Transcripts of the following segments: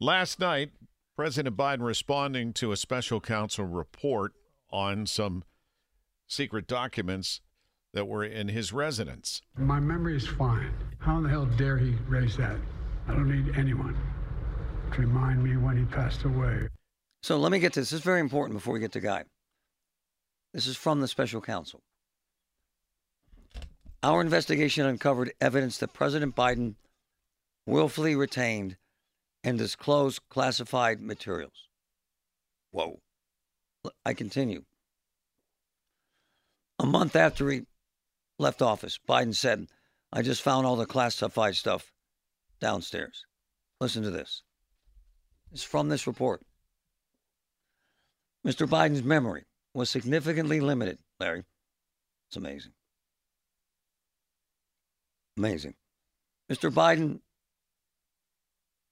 Last night, President Biden responding to a special counsel report on some secret documents that were in his residence. My memory is fine. How in the hell dare he raise that? I don't need anyone to remind me when he passed away. So let me get this. This is very important before we get to Guy. This is from the special counsel. Our investigation uncovered evidence that President Biden willfully retained and disclose classified materials. Whoa. I continue. A month after he left office, Biden said, I just found all the classified stuff downstairs. Listen to this. It's from this report. Mr. Biden's memory was significantly limited, Larry. It's amazing. Amazing. Mr. Biden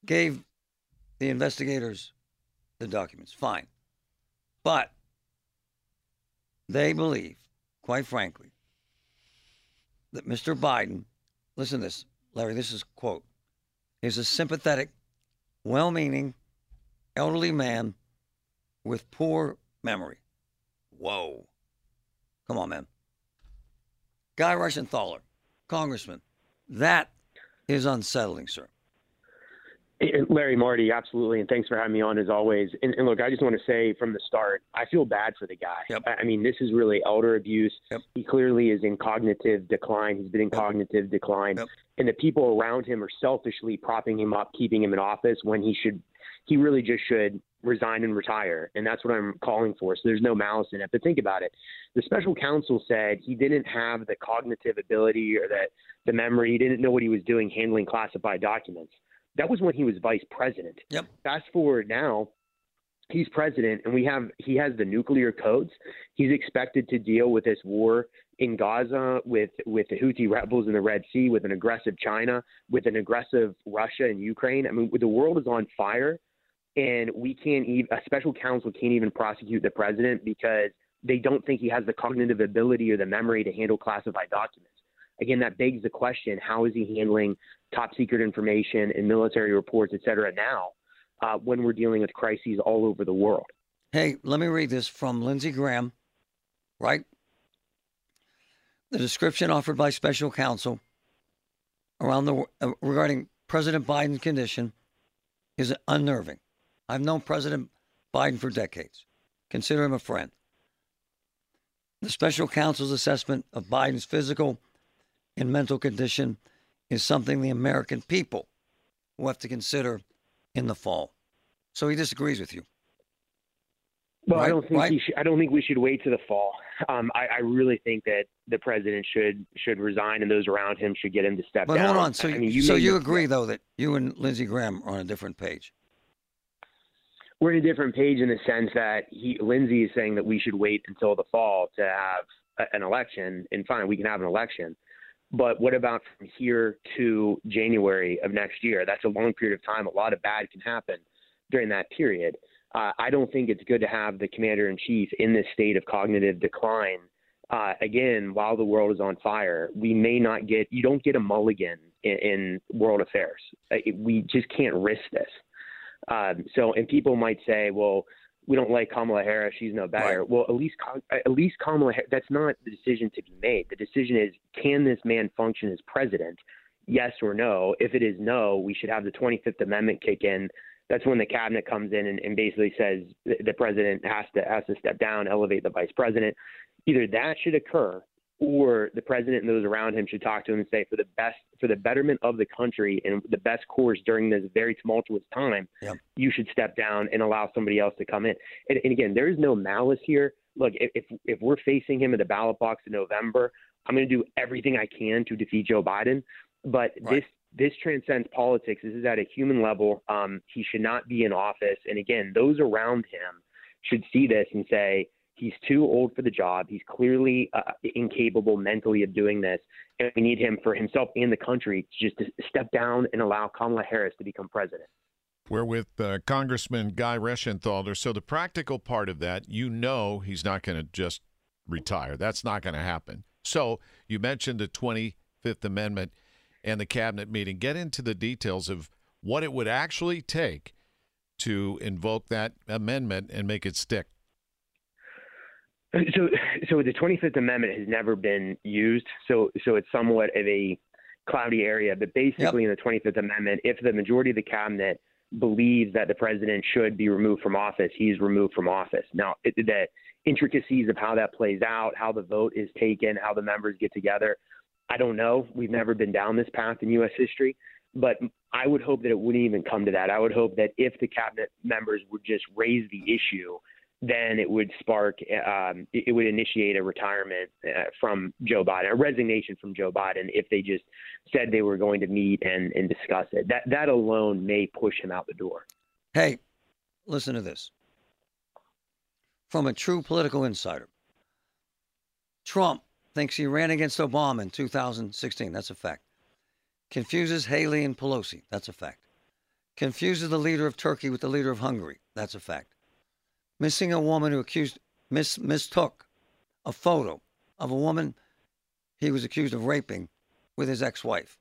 gave the investigators the documents. Fine. But they believe, quite frankly, that Mr. Biden, listen to this, Larry, this is quote, is a sympathetic, well meaning, elderly man with poor memory. Whoa. Come on, man. Guy Reschenthaler, congressman, that is unsettling, sir. Larry Marty, absolutely, and thanks for having me on as always. And, and, look, I just want to say from the start, I feel bad for the guy. Yep. I mean, this is really elder abuse. Yep. He clearly is in cognitive decline. He's been in Yep. cognitive decline, and the people around him are selfishly propping him up, keeping him in office when he should, he really just should resign and retire. And that's what I'm calling for. So there's no malice in it. But think about it. The special counsel said he didn't have the cognitive ability or that the memory. He didn't know what he was doing handling classified documents. That was when he was vice president. Yep. Fast forward now, he's president, and we have he has the nuclear codes. He's expected to deal with this war in Gaza with with the Houthi rebels in the Red Sea, with an aggressive China, with an aggressive Russia and Ukraine. I mean, the world is on fire, and we can't even a special counsel can't even prosecute the president because they don't think he has the cognitive ability or the memory to handle classified documents. Again, that begs the question: How is he handling top secret information and military reports, et cetera, now uh, when we're dealing with crises all over the world? Hey, let me read this from Lindsey Graham, right? The description offered by special counsel around the uh, regarding President Biden's condition is unnerving. I've known President Biden for decades. Consider him a friend. The special counsel's assessment of Biden's physical and mental condition is something the American people will have to consider in the fall. So he disagrees with you. Well, Right, I don't think right. should, I don't think we should wait to the fall. Um, I, I really think that the president should should resign, and those around him should get him to step But down. hold on. So, I you, mean, you so you agree, though, that you and Lindsey Graham are on a different page. we're in a different page in the sense that he Lindsey is saying that we should wait until the fall to have a, an election, and fine, we can have an election. But what about from here to January of next year? That's a long period of time. A lot of bad can happen during that period. Uh, I don't think it's good to have the commander in chief in this state of cognitive decline. Uh, again, while the world is on fire, we may not get. You don't get a mulligan in, in world affairs. Uh, it- We just can't risk this. Um, so, and people might say, well, we don't like Kamala Harris. She's no better. Right. Well, at least, at least Kamala. That's not the decision to be made. The decision is, can this man function as president? Yes or no. If it is no, we should have the 25th Amendment kick in that's when the cabinet comes in and, and basically says the, the president has to has to step down, elevate the vice president. Either that should occur, or the president and those around him should talk to him and say, for the best, for the betterment of the country and the best course during this very tumultuous time, Yep. you should step down and allow somebody else to come in. And, and again, there is no malice here. Look, if if- if we're facing him at the ballot box in November, I'm going to do everything I can to defeat Joe Biden. But Right. this this transcends politics. This is at a human level. Um, he should not be in office. And again, those around him should see this and say he's too old for the job. He's clearly uh, incapable mentally of doing this, and we need him for himself and the country to just to step down and allow Kamala Harris to become president. We're with uh, Congressman Guy Reschenthaler. So the practical part of that, you know, he's not going to just retire. That's not going to happen. So you mentioned the 25th Amendment and the cabinet meeting. Get into the details of what it would actually take to invoke that amendment and make it stick. So, so the 25th Amendment has never been used. So, so it's somewhat of a cloudy area. But basically, in the 25th Amendment, if the majority of the cabinet believes that the president should be removed from office, he's removed from office. Now, it, the intricacies of how that plays out, how the vote is taken, how the members get together, I don't know. We've never been down this path in U.S. history. But I would hope that it wouldn't even come to that. I would hope that if the cabinet members would just raise the issue, then it would spark, um, it would initiate a retirement uh, from Joe Biden, a resignation from Joe Biden, if they just said they were going to meet and, and discuss it. That that alone may push him out the door. Hey, listen to this. From a true political insider. Trump thinks he ran against Obama in 2016. That's a fact. Confuses Haley and Pelosi. That's a fact. Confuses the leader of Turkey with the leader of Hungary. That's a fact. Missing a woman who accused mis, mistook a photo of a woman he was accused of raping with his ex-wife.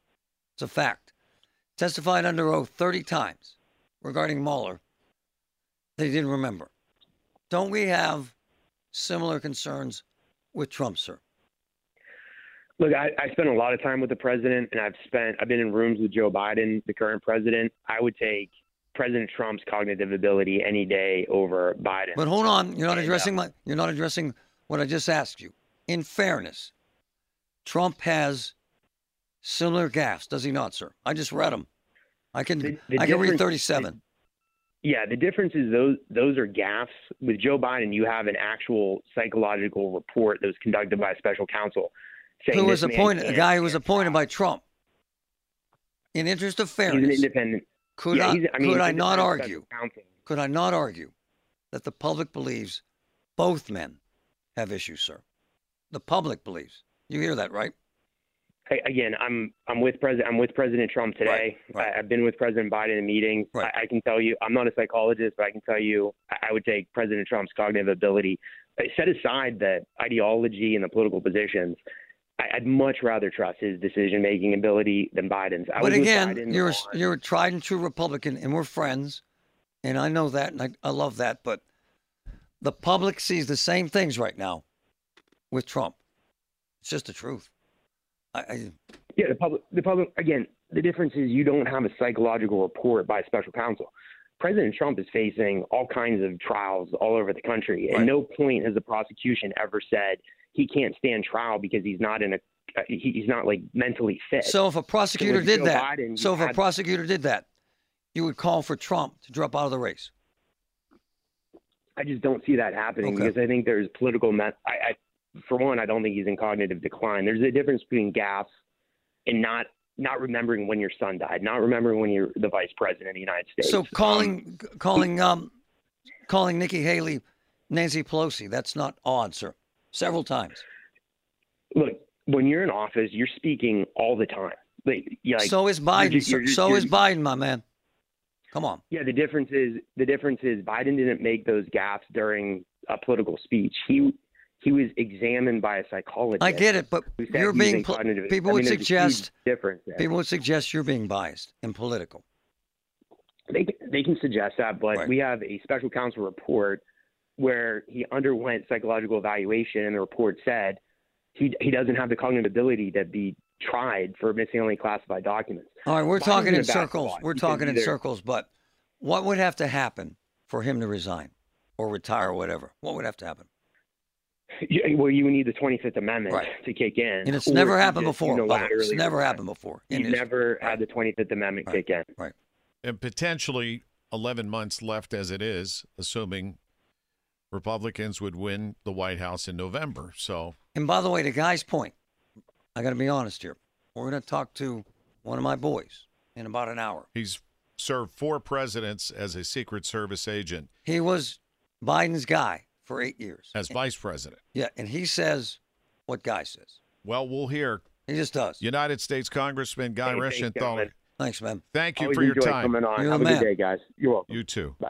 It's a fact. Testified under oath 30 times regarding Mueller that he didn't remember. Don't we have similar concerns with Trump, sir? Look, I, I spent a lot of time with the president, and I've spent I've been in rooms with Joe Biden, the current president. I would take President Trump's cognitive ability any day over Biden. But hold on, you're not uh, addressing my you're not addressing what I just asked you. In fairness, Trump has similar gaffes, does he not, sir? I just read them. I can The- the I can read difference- 37. Yeah, the difference is those those are gaffes. With Joe Biden, you have an actual psychological report that was conducted by a special counsel. saying Who was appointed? A guy who was appointed by Trump. In interest of fairness, He's an independent. Could yeah, I I mean, could I not argue? Could I not argue that the public believes both men have issues, sir? The public believes. You hear that, right? Hey, again, I'm I'm with President I'm with President Trump today. Right, right. I, I've been with President Biden in meetings. Right. I, I can tell you, I'm not a psychologist, but I can tell you, I, I would take President Trump's cognitive ability. Set aside the ideology and the political positions. I'd much rather trust his decision making ability than Biden's. I but again, Biden you're a, you're a tried and true Republican, and we're friends, and I know that, and I, I love that. But the public sees the same things right now with Trump. It's just the truth. I, I, Yeah, the public, the public. Again, the difference is you don't have a psychological report by a special counsel. President Trump is facing all kinds of trials all over the country. At Right. no point has the prosecution ever said he can't stand trial because he's not in a he, he's not like mentally fit. so if a prosecutor with did Joe that, Biden, you so if a prosecutor did that, you would call for Trump to drop out of the race. I just don't see that happening Okay. because I think there's political. Met- I, I, for one, I don't think he's in cognitive decline. There's a difference between gaffes and not not remembering when your son died, not remembering when you're the vice president of the United States. So Um, calling calling um calling Nikki Haley Nancy Pelosi, that's not odd, sir. Several times. look, when you're in office, you're speaking all the time. Like, yeah, like, so is Biden. just- you're just- so you're- is Biden, my man. Come on. yeah. The difference is the difference is Biden didn't make those gaps during a political speech. He he was examined by a psychologist. I get it, but you're being cognitive- people I would mean, huge suggest difference. There. people would suggest you're being biased and political. they they can suggest that, but Right. we have a special counsel report where he underwent psychological evaluation, and the report said he he doesn't have the cognitive ability to be tried for missing only classified documents. All right, we're talking in in a bad circles. We're because talking in circles, but What would have to happen for him to resign or retire or whatever? What would have to happen? You- Well, you need the 25th Amendment Right. to kick in. And it's never happened just before. by the. It's never happened before. in You history. never Right. had the 25th Amendment Right. kick in. Right. and potentially 11 months left as it is, assuming Republicans would win the White House in November. So And by the way, to Guy's point, I got to be honest here. We're going to talk to one of my boys in about an hour. he's served four presidents as a Secret Service agent He was Biden's guy for eight years. as vice president. Yeah, and he says what Guy says. Well, we'll hear He just does. United States Congressman Guy Hey, thanks, Reschenthaler. gentlemen. Thanks, man. Thank you Always for your time. coming on. You're Have a man. good day, guys. You're welcome. You too. Bye.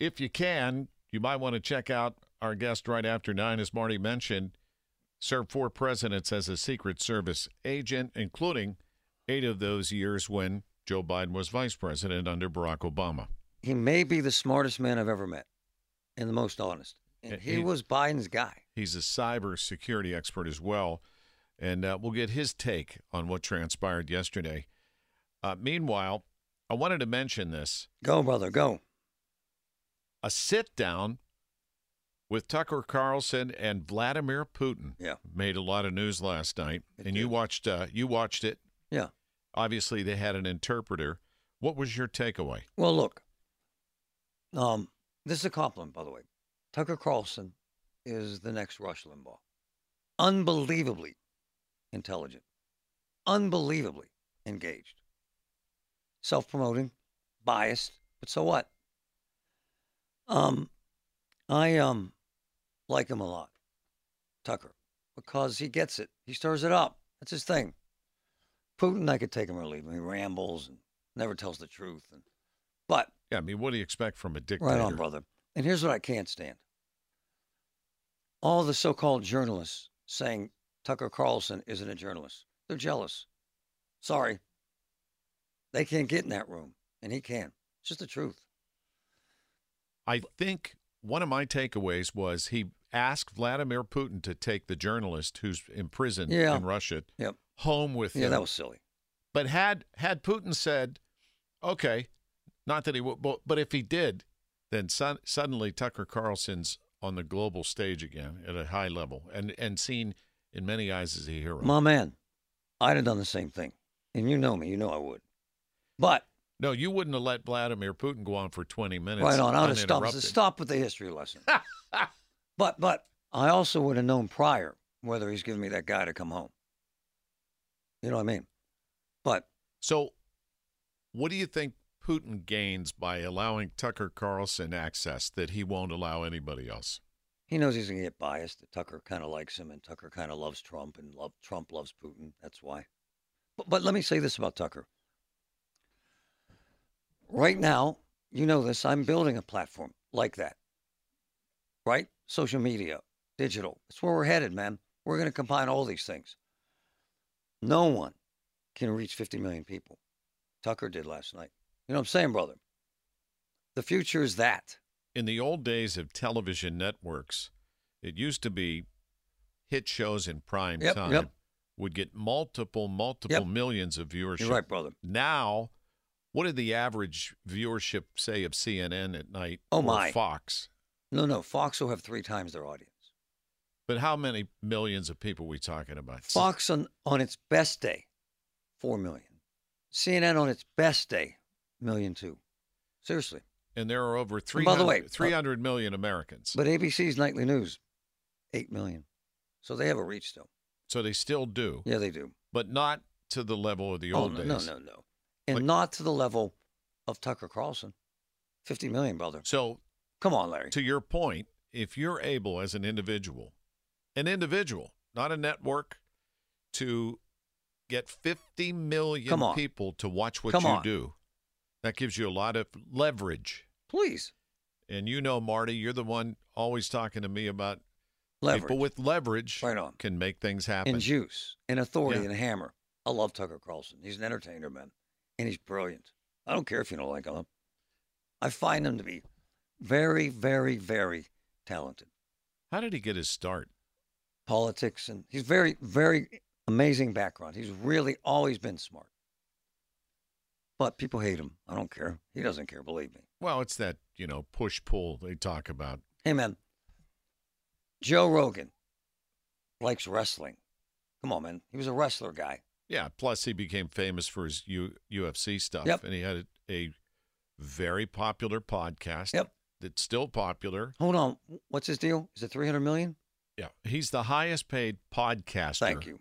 If you can, you might want to check out our guest right after nine, as Marty mentioned. Served four presidents as a Secret Service agent, including eight of those years when Joe Biden was vice president under Barack Obama. He may be the smartest man I've ever met and the most honest. And he he- was Biden's guy. He's a cyber security expert as well, and uh, we'll get his take on what transpired yesterday. Uh, meanwhile, I wanted to mention this Go, brother, go. a sit down with Tucker Carlson and Vladimir Putin. Yeah. made a lot of news last night, It and you watched. Uh, you watched it. Yeah. Obviously, they had an interpreter. What was your takeaway? Well, look. Um, this is a compliment, by the way. Tucker Carlson is the next Rush Limbaugh. Unbelievably intelligent, unbelievably engaged, self-promoting, biased, but so what? Um, I um like him a lot, Tucker, because he gets it. He stirs it up. That's his thing. Putin, I could take him or leave him. He rambles and never tells the truth. And but Yeah, I mean, what do you expect from a dictator? right on, brother. And here's what I can't stand: all the so-called journalists saying Tucker Carlson isn't a journalist. They're jealous. Sorry, they can't get in that room, and he can. It's just the truth. I think one of my takeaways was he asked Vladimir Putin to take the journalist who's imprisoned Yeah. in Russia Yep. home with Yeah, him. Yeah, that was silly. But had had Putin said, "Okay," not that he would, but, but if he did, then son, suddenly Tucker Carlson's on the global stage again at a high level and and seen in many eyes as a hero. My man, I'd have done the same thing, and you know me. You know I would. But no, you wouldn't have let Vladimir Putin go on for twenty minutes. right on, I would have stopped. Stop with the history lesson. but but I also would have known prior whether he's giving me that guy to come home. You know what I mean? But So, what do you think Putin gains by allowing Tucker Carlson access that he won't allow anybody else? he knows he's gonna get biased. Tucker kind of likes him, and Tucker kind of loves Trump, and love Trump loves Putin. That's why. But but let me say this about Tucker. Right now, you know this. I'm building a platform like that. Right? Social media, digital. That's where we're headed, man. We're going to combine all these things. No one can reach 50 million people. Tucker did last night. You know what I'm saying, brother? The future is that. In the old days of television networks, it used to be hit shows in prime Yep, time yep. would get multiple, multiple Yep. millions of viewership. You're right, brother. Now, what did the average viewership say of CNN at night? Oh, or my. Fox. No, no. Fox will have three times their audience. But how many millions of people are we talking about? Fox on, on its best day, four million. CNN on its best day, million two. Seriously. And there are over And 300, by the way, uh, 300 million Americans. But ABC's nightly news, eight million. So they have a reach still. so they still do, Yeah, they do. but not to the level of the Oh, old no, days. no, no, no. And Like- not to the level of Tucker Carlson. 50 million, brother. So Come on, Larry. to your point, if you're able as an individual, an individual, not a network, to get 50 million people to watch what Come you on. do, that gives you a lot of leverage. Please. And you know, Marty, you're the one always talking to me about Leverage. people with leverage Right on. can make things happen. and juice and authority Yeah. and a hammer. I love Tucker Carlson. He's an entertainer, man, and he's brilliant. I don't care if you don't like him. I find him to be very, very, very talented. How did he get his start? Politics and he's very, very amazing background. He's really always been smart. But people hate him. I don't care. He doesn't care, believe me. Well, it's that, you know, push pull they talk about. Hey, man. Joe Rogan likes wrestling. Come on, man. He was a wrestler guy. Yeah. Plus, he became famous for his U- UFC stuff. Yep. And he had a, a very popular podcast. Yep. That's still popular. Hold on. What's his deal? Is it 300 million? Yeah. He's the highest paid podcaster Thank you.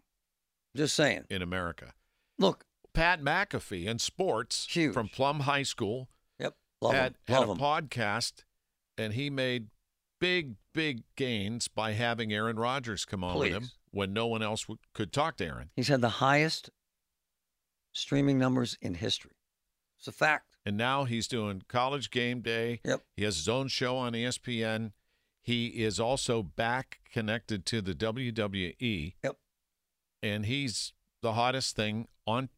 Just saying. in America. Look, Pat McAfee in sports Huge. from Plum High School yep. Love had, him. had a him. podcast and he made big, big gains by having Aaron Rodgers come on with him when no one else w- could talk to Aaron. He's had the highest streaming numbers in history. It's a fact. And now he's doing college game day. Yep. He has his own show on ESPN. He is also back connected to the WWE. Yep. And he's the hottest thing on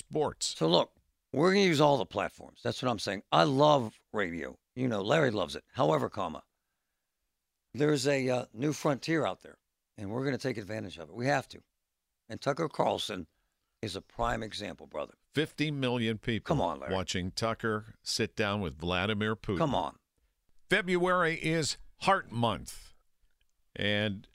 sports. So look, we're going to use all the platforms. That's what I'm saying. I love radio. You know, Larry loves it. However, comma, there's a uh, new frontier out there, and we're going to take advantage of it. We have to. And Tucker Carlson is a prime example, brother. 50 million people Come on, Larry. watching Tucker sit down with Vladimir Putin. Come on. February is Heart Month. And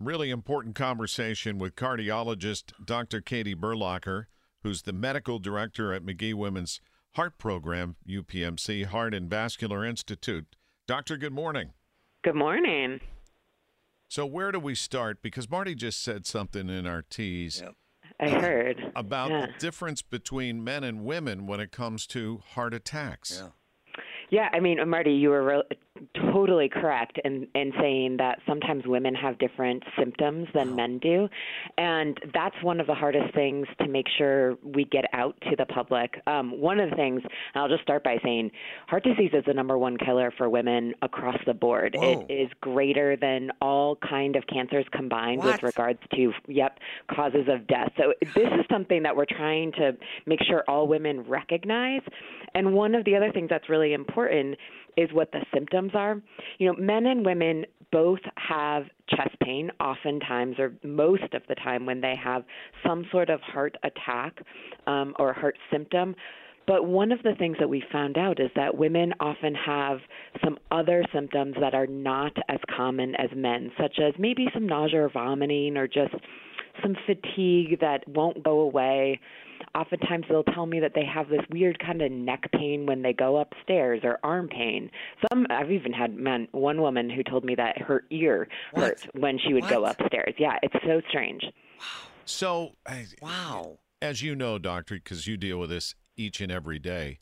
really important conversation with cardiologist Dr. Katie Berlacher, who's the medical director at Magee Women's Heart Program, UPMC Heart and Vascular Institute. Doctor, good morning. Good morning. So, where do we start? Because Marty just said something in our tease Yep. I heard about Yeah. the difference between men and women when it comes to heart attacks. Yeah. Yeah, I mean, Marty, you were re- totally correct in, in saying that sometimes women have different symptoms than men do. And that's one of the hardest things to make sure we get out to the public. Um, one of the things, and I'll just start by saying heart disease is the number one killer for women across the board. Whoa. It is greater than all kind of cancers combined What? with regards to, yep, causes of death. So this is something that we're trying to make sure all women recognize. And one of the other things that's really important is what the symptoms are. You know, men and women both have chest pain, oftentimes or most of the time when they have some sort of heart attack um, or heart symptom. But one of the things that we found out is that women often have some other symptoms that are not as common as men, such as maybe some nausea or vomiting or just some fatigue that won't go away. Oftentimes they'll tell me that they have this weird kind of neck pain when they go upstairs or arm pain. Some I've even had man one woman who told me that her ear What? hurt when she would go upstairs. Yeah, it's so strange. So, Wow. as you know, doctor, because you deal with this each and every day,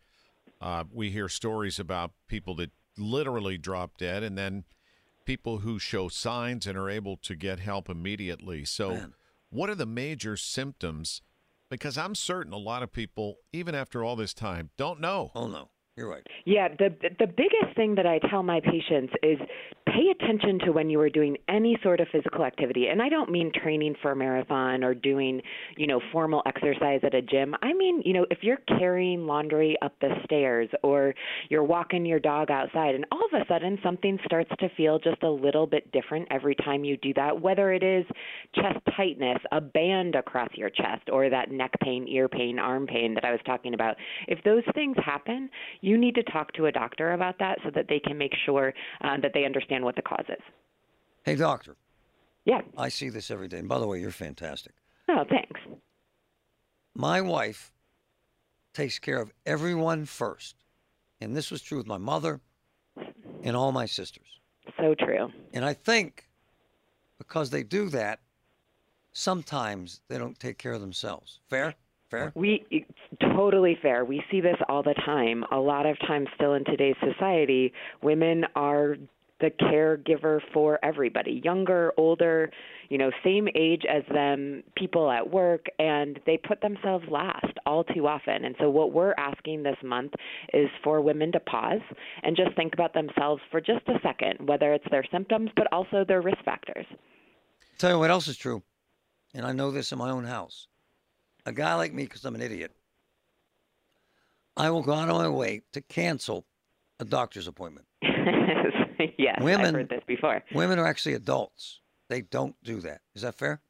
uh, we hear stories about people that literally drop dead, and then people who show signs and are able to get help immediately. So, Man. What are the major symptoms? Because I'm certain a lot of people, even after all this time, don't know. Oh, no. You're right. Yeah, the the biggest thing that I tell my patients is pay attention to when you are doing any sort of physical activity. And I don't mean training for a marathon or doing, you know, formal exercise at a gym. I mean, you know, if you're carrying laundry up the stairs or you're walking your dog outside and all of a sudden something starts to feel just a little bit different every time you do that, whether it is chest tightness, a band across your chest, or that neck pain, ear pain, arm pain that I was talking about. If those things happen, you need to talk to a doctor about that so that they can make sure uh, that they understand what the cause is. Hey, doctor, Yeah. I see this every day. And by the way, you're fantastic. Oh, thanks. My wife takes care of everyone first. And this was true with my mother and all my sisters. So true. And I think because they do that, sometimes they don't take care of themselves. Fair? Fair? We totally fair. We see this all the time. A lot of times, still in today's society, women are the caregiver for everybody, younger, older, you know, same age as them, people at work, and they put themselves last all too often. And so, what we're asking this month is for women to pause and just think about themselves for just a second, whether it's their symptoms, but also their risk factors. Tell you what else is true, and I know this in my own house. A guy like me, because I'm an idiot, I will go out of my way to cancel a doctor's appointment. yes, I've Women- heard this before. Women are actually adults. They don't do that. Is that fair?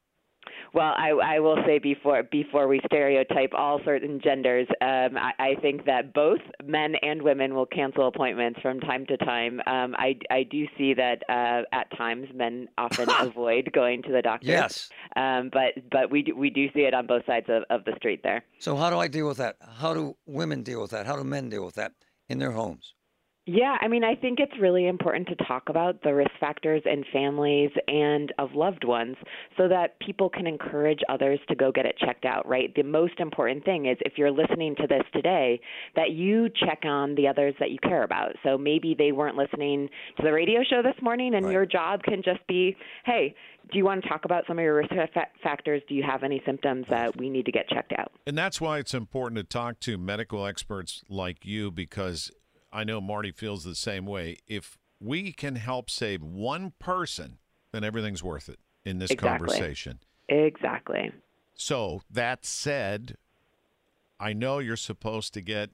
Well, I, I will say before before we stereotype all certain genders, um, I, I think that both men and women will cancel appointments from time to time. Um, I, I do see that uh, at times men often avoid going to the doctor. Yes. Um, but but we do, we do see it on both sides of, of the street there. So how do I deal with that? How do women deal with that? How do men deal with that in their homes? Yeah, I mean, I think it's really important to talk about the risk factors in families and of loved ones so that people can encourage others to go get it checked out, right? The most important thing is if you're listening to this today, that you check on the others that you care about. So maybe they weren't listening to the radio show this morning, and Right. your job can just be hey, do you want to talk about some of your risk fa- factors? Do you have any symptoms that we need to get checked out? And that's why it's important to talk to medical experts like you because I know Marty feels the same way. If we can help save one person, then everything's worth it in this Exactly. conversation. Exactly. So, that said, I know you're supposed to get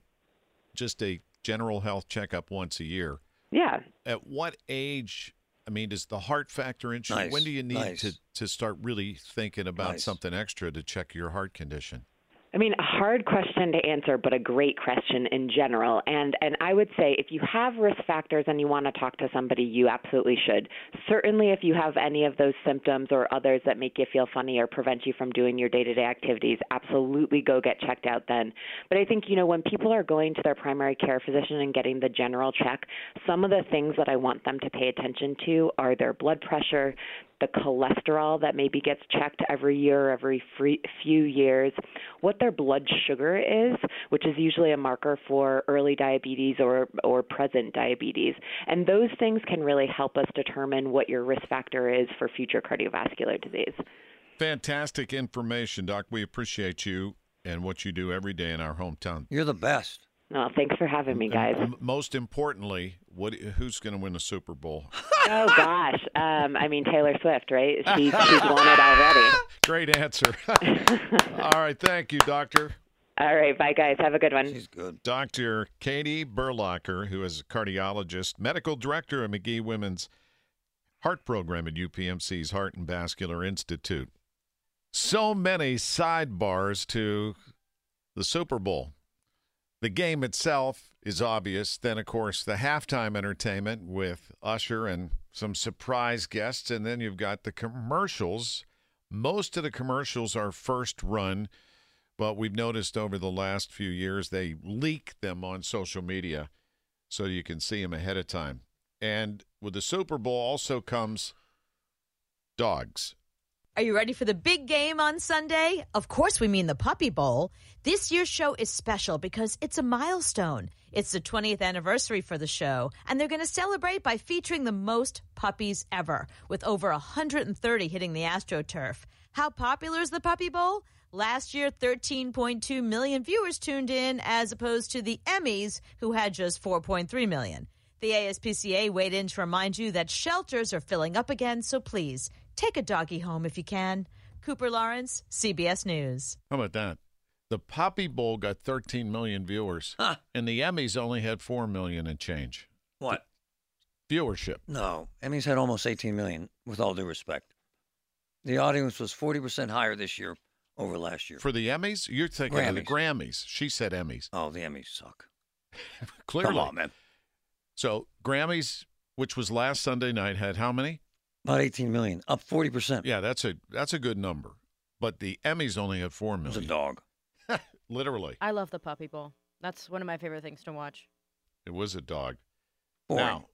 just a general health checkup once a year. Yeah. At what age? I mean, does the heart factor into Nice, when do you need nice. to, to start really thinking about Nice. something extra to check your heart condition? I mean, a hard question to answer, but a great question in general. And and I would say if you have risk factors and you want to talk to somebody, you absolutely should. Certainly, if you have any of those symptoms or others that make you feel funny or prevent you from doing your day-to-day activities, absolutely go get checked out then. But I think you know when people are going to their primary care physician and getting the general check, some of the things that I want them to pay attention to are their blood pressure, the cholesterol that maybe gets checked every year, every free, few years, what their blood sugar is, which is usually a marker for early diabetes or or present diabetes. And those things can really help us determine what your risk factor is for future cardiovascular disease. Fantastic information, Doc. We appreciate you and what you do every day in our hometown. You're the best. Well, thanks for having me, guys. M- most importantly, what who's going to win the Super Bowl? Oh gosh, um, I mean Taylor Swift, right? She's she's won it already. Great answer. All right, thank you, Doctor. All right, bye guys. Have a good one. She's good. Dr. Katie Berlacher, who is a cardiologist, medical director of Magee Women's Heart Program at UPMC's Heart and Vascular Institute. So many sidebars to the Super Bowl. The game itself is obvious. Then, of course, the halftime entertainment with Usher and some surprise guests. And then you've got the commercials. Most of the commercials are first run, but we've noticed over the last few years they leak them on social media so you can see them ahead of time. And with the Super Bowl also comes dogs. Are you ready for the big game on Sunday? Of course, we mean the Puppy Bowl. This year's show is special because it's a milestone. It's the 20th anniversary for the show, and they're going to celebrate by featuring the most puppies ever, with over 130 hitting the AstroTurf. How popular is the Puppy Bowl? Last year, 13.2 million viewers tuned in, as opposed to the Emmys, who had just 4.3 million. The ASPCA weighed in to remind you that shelters are filling up again, so please take a doggy home if you can. Cooper Lawrence, CBS News. How about that? The Poppy Bowl got 13 million viewers, Huh. and the Emmys only had 4 million and change What? viewership. No. Emmys had almost 18 million, with all due respect. The audience was 40% higher this year over last year. For the Emmys? You're thinking of the Grammys. She said Emmys. oh, the Emmys suck. Clearly. Come on, man. So, Grammys, which was last Sunday night, had how many? About 18 million, up 40%. Yeah, that's a that's a good number. But the Emmys only had 4 It was a dog. Literally. I love the Puppy Bowl. That's one of my favorite things to watch. It was a dog. Boring. Now,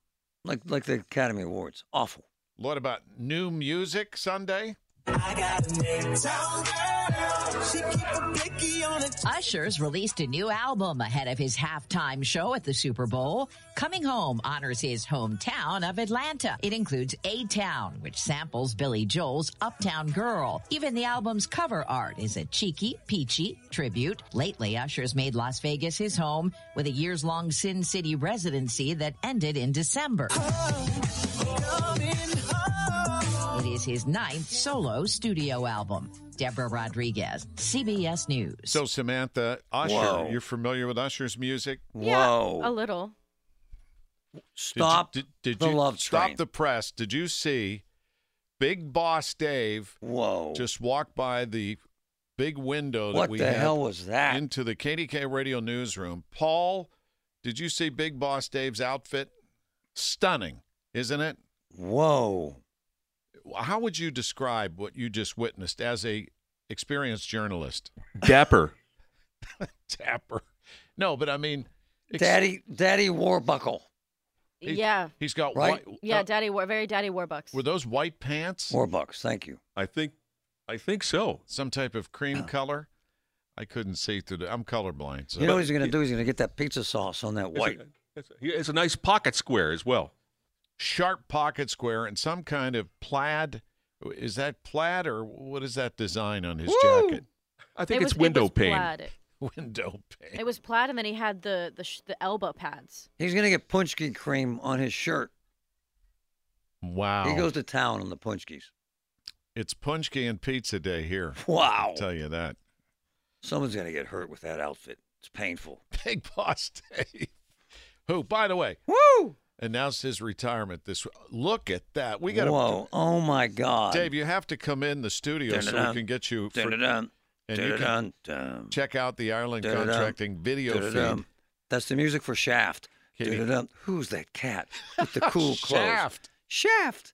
Like, like the Academy Awards. Awful. what about new music Sunday? I got David Sunday? Usher's released a new album ahead of his halftime show at the Super Bowl. Coming Home honors his hometown of Atlanta. It includes A Town, which samples Billy Joel's Uptown Girl. Even the album's cover art is a cheeky, peachy tribute. Lately, Usher's made Las Vegas his home with a years long Sin City residency that ended in December. It is his ninth solo studio album. Deborah Rodriguez, CBS News. So Samantha, Usher, Whoa. you're familiar with Usher's music? Whoa. A little. Did you- Stop did, did the you, love Stop the press. Did you see Big Boss Dave Whoa. just walked by the big window that What we the hell was that? into the KDK radio newsroom. Paul, did you see Big Boss Dave's outfit? Stunning, isn't it? Whoa. How would you describe what you just witnessed as a experienced journalist? Dapper. Dapper. No, but I mean, ex- Daddy, Daddy Warbuckle. He- yeah. He's got Right? white. Yeah, uh, Daddy War, very Daddy Warbucks. were those white pants? Warbucks, thank you. I think I think so. Some type of cream color? I couldn't see through the. I'm colorblind. So. You know what he's going to do? He's going to get that pizza sauce on that It's a- white. It's a, it's a nice pocket square as well. Sharp pocket square and some kind of plaid. Is that plaid or what is that design on his jacket? I It think was- it's window it was pane. Plaid. Window pane. It was plaid, and then he had the the, sh- the elbow pads. He's going to get punchki cream on his shirt. Wow. He goes to town on the punchkis. it's Punchki and Pizza Day here. Wow. I'll tell you that. Someone's going to get hurt with that outfit. It's painful. Big Boss Dave, who, by the way, Woo! Announced his retirement this. Look at that. We got Whoa. Oh, my God. Dave, you have to come in the studio so we can get you. For, and you can check out the Ireland Contracting video feed. That's the music for Shaft. Who's that cat with the cool clothes? Shaft. Shaft.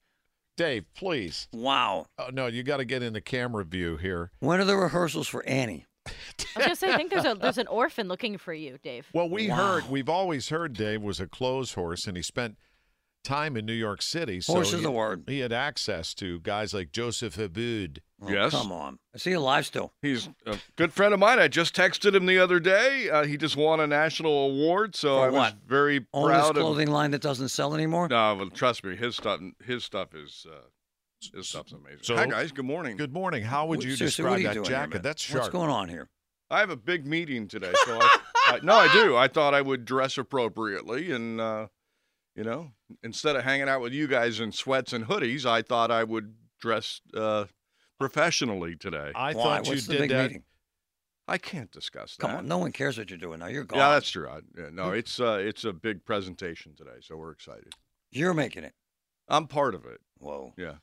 Dave, please. Wow. Oh, no, you got to get in the camera view here. When are the rehearsals for Annie? I was gonna say, I think there's a there's an orphan looking for you, Dave. Well, we Wow. heard, we've always heard Dave was a clothes horse, and he spent time in New York City. So Horse is he, the word. He had access to guys like Joseph Abboud. Oh, Yes. Come on. I see you live still. He's a good friend of mine. I just texted him the other day. Uh, he just won a national award, so For I was what? very Own this proud of. clothing line that doesn't sell anymore? No, well, trust me, his stuff, his stuff is, uh, his stuff's amazing. So- Hi guys, good morning. Good morning. How would you seriously, describe you that doing here, jacket? That's sharp. What's going on here? I have a big meeting today, so I, I, no, I do. I thought I would dress appropriately, and uh, you know, instead of hanging out with you guys in sweats and hoodies, I thought I would dress uh, professionally today. I Why? thought you What's the did big that. meeting? I can't discuss that. Come on. No one cares what you're doing now. You're gone. Yeah, that's true. I, yeah, no, it's uh, it's a big presentation today, so we're excited. You're making it. I'm part of it. Whoa. Yeah.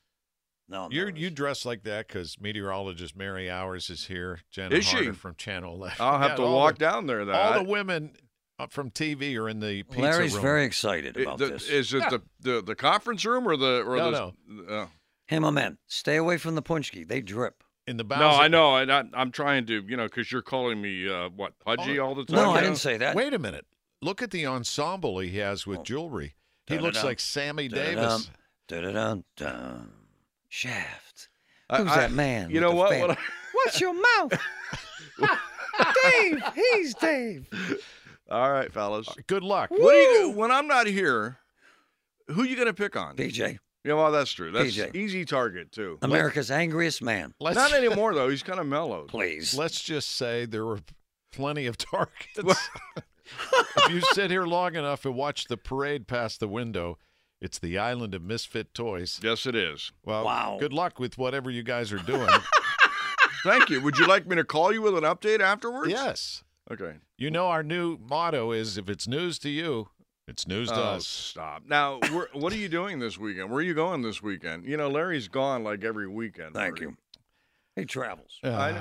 No, I'm You're, you dress like that because meteorologist Mary Ours is here. Jenna Is she? From Channel 11. I'll have Yeah, to walk the- down there. Then All I- the women uh, from TV are in the pizza Larry's room. very excited it- about the- this. Is it the, the the conference room or the or No, the uh, Hey, my man, stay away from the punchki. They drip. in the bowels. no? I know. I, I, I'm trying to, you know, because you're calling me uh, what pudgy Oh, all the time. No, I know? didn't say that. Wait a minute. Look at the ensemble he has with Oh. jewelry. He looks like Sammy. Davis. Dun-dun-dun, dun. Shaft. Who's I- that man? You know what? What I- What's your mouth? Dave. He's Dave. all right, fellas. Uh, good luck. What are you do when I'm not here? Who you gonna pick on? BJ, Yeah, well, that's true. That's PJ. easy target too. America's angriest man. Let's, Not anymore though. He's kind of mellow. Please. let's just say there were plenty of targets. if you sit here long enough and watch the parade past the window, it's the island of misfit toys. Yes, it is. Well, Wow. good luck with whatever you guys are doing. Thank you. Would you like me to call you with an update afterwards? yes. Okay. You know, our new motto is if it's news to you, it's news to Oh, us. stop. Now, where, what are you doing this weekend? Where are you going this weekend? You know, Larry's gone like every weekend. Thank you. He travels. Uh, I know.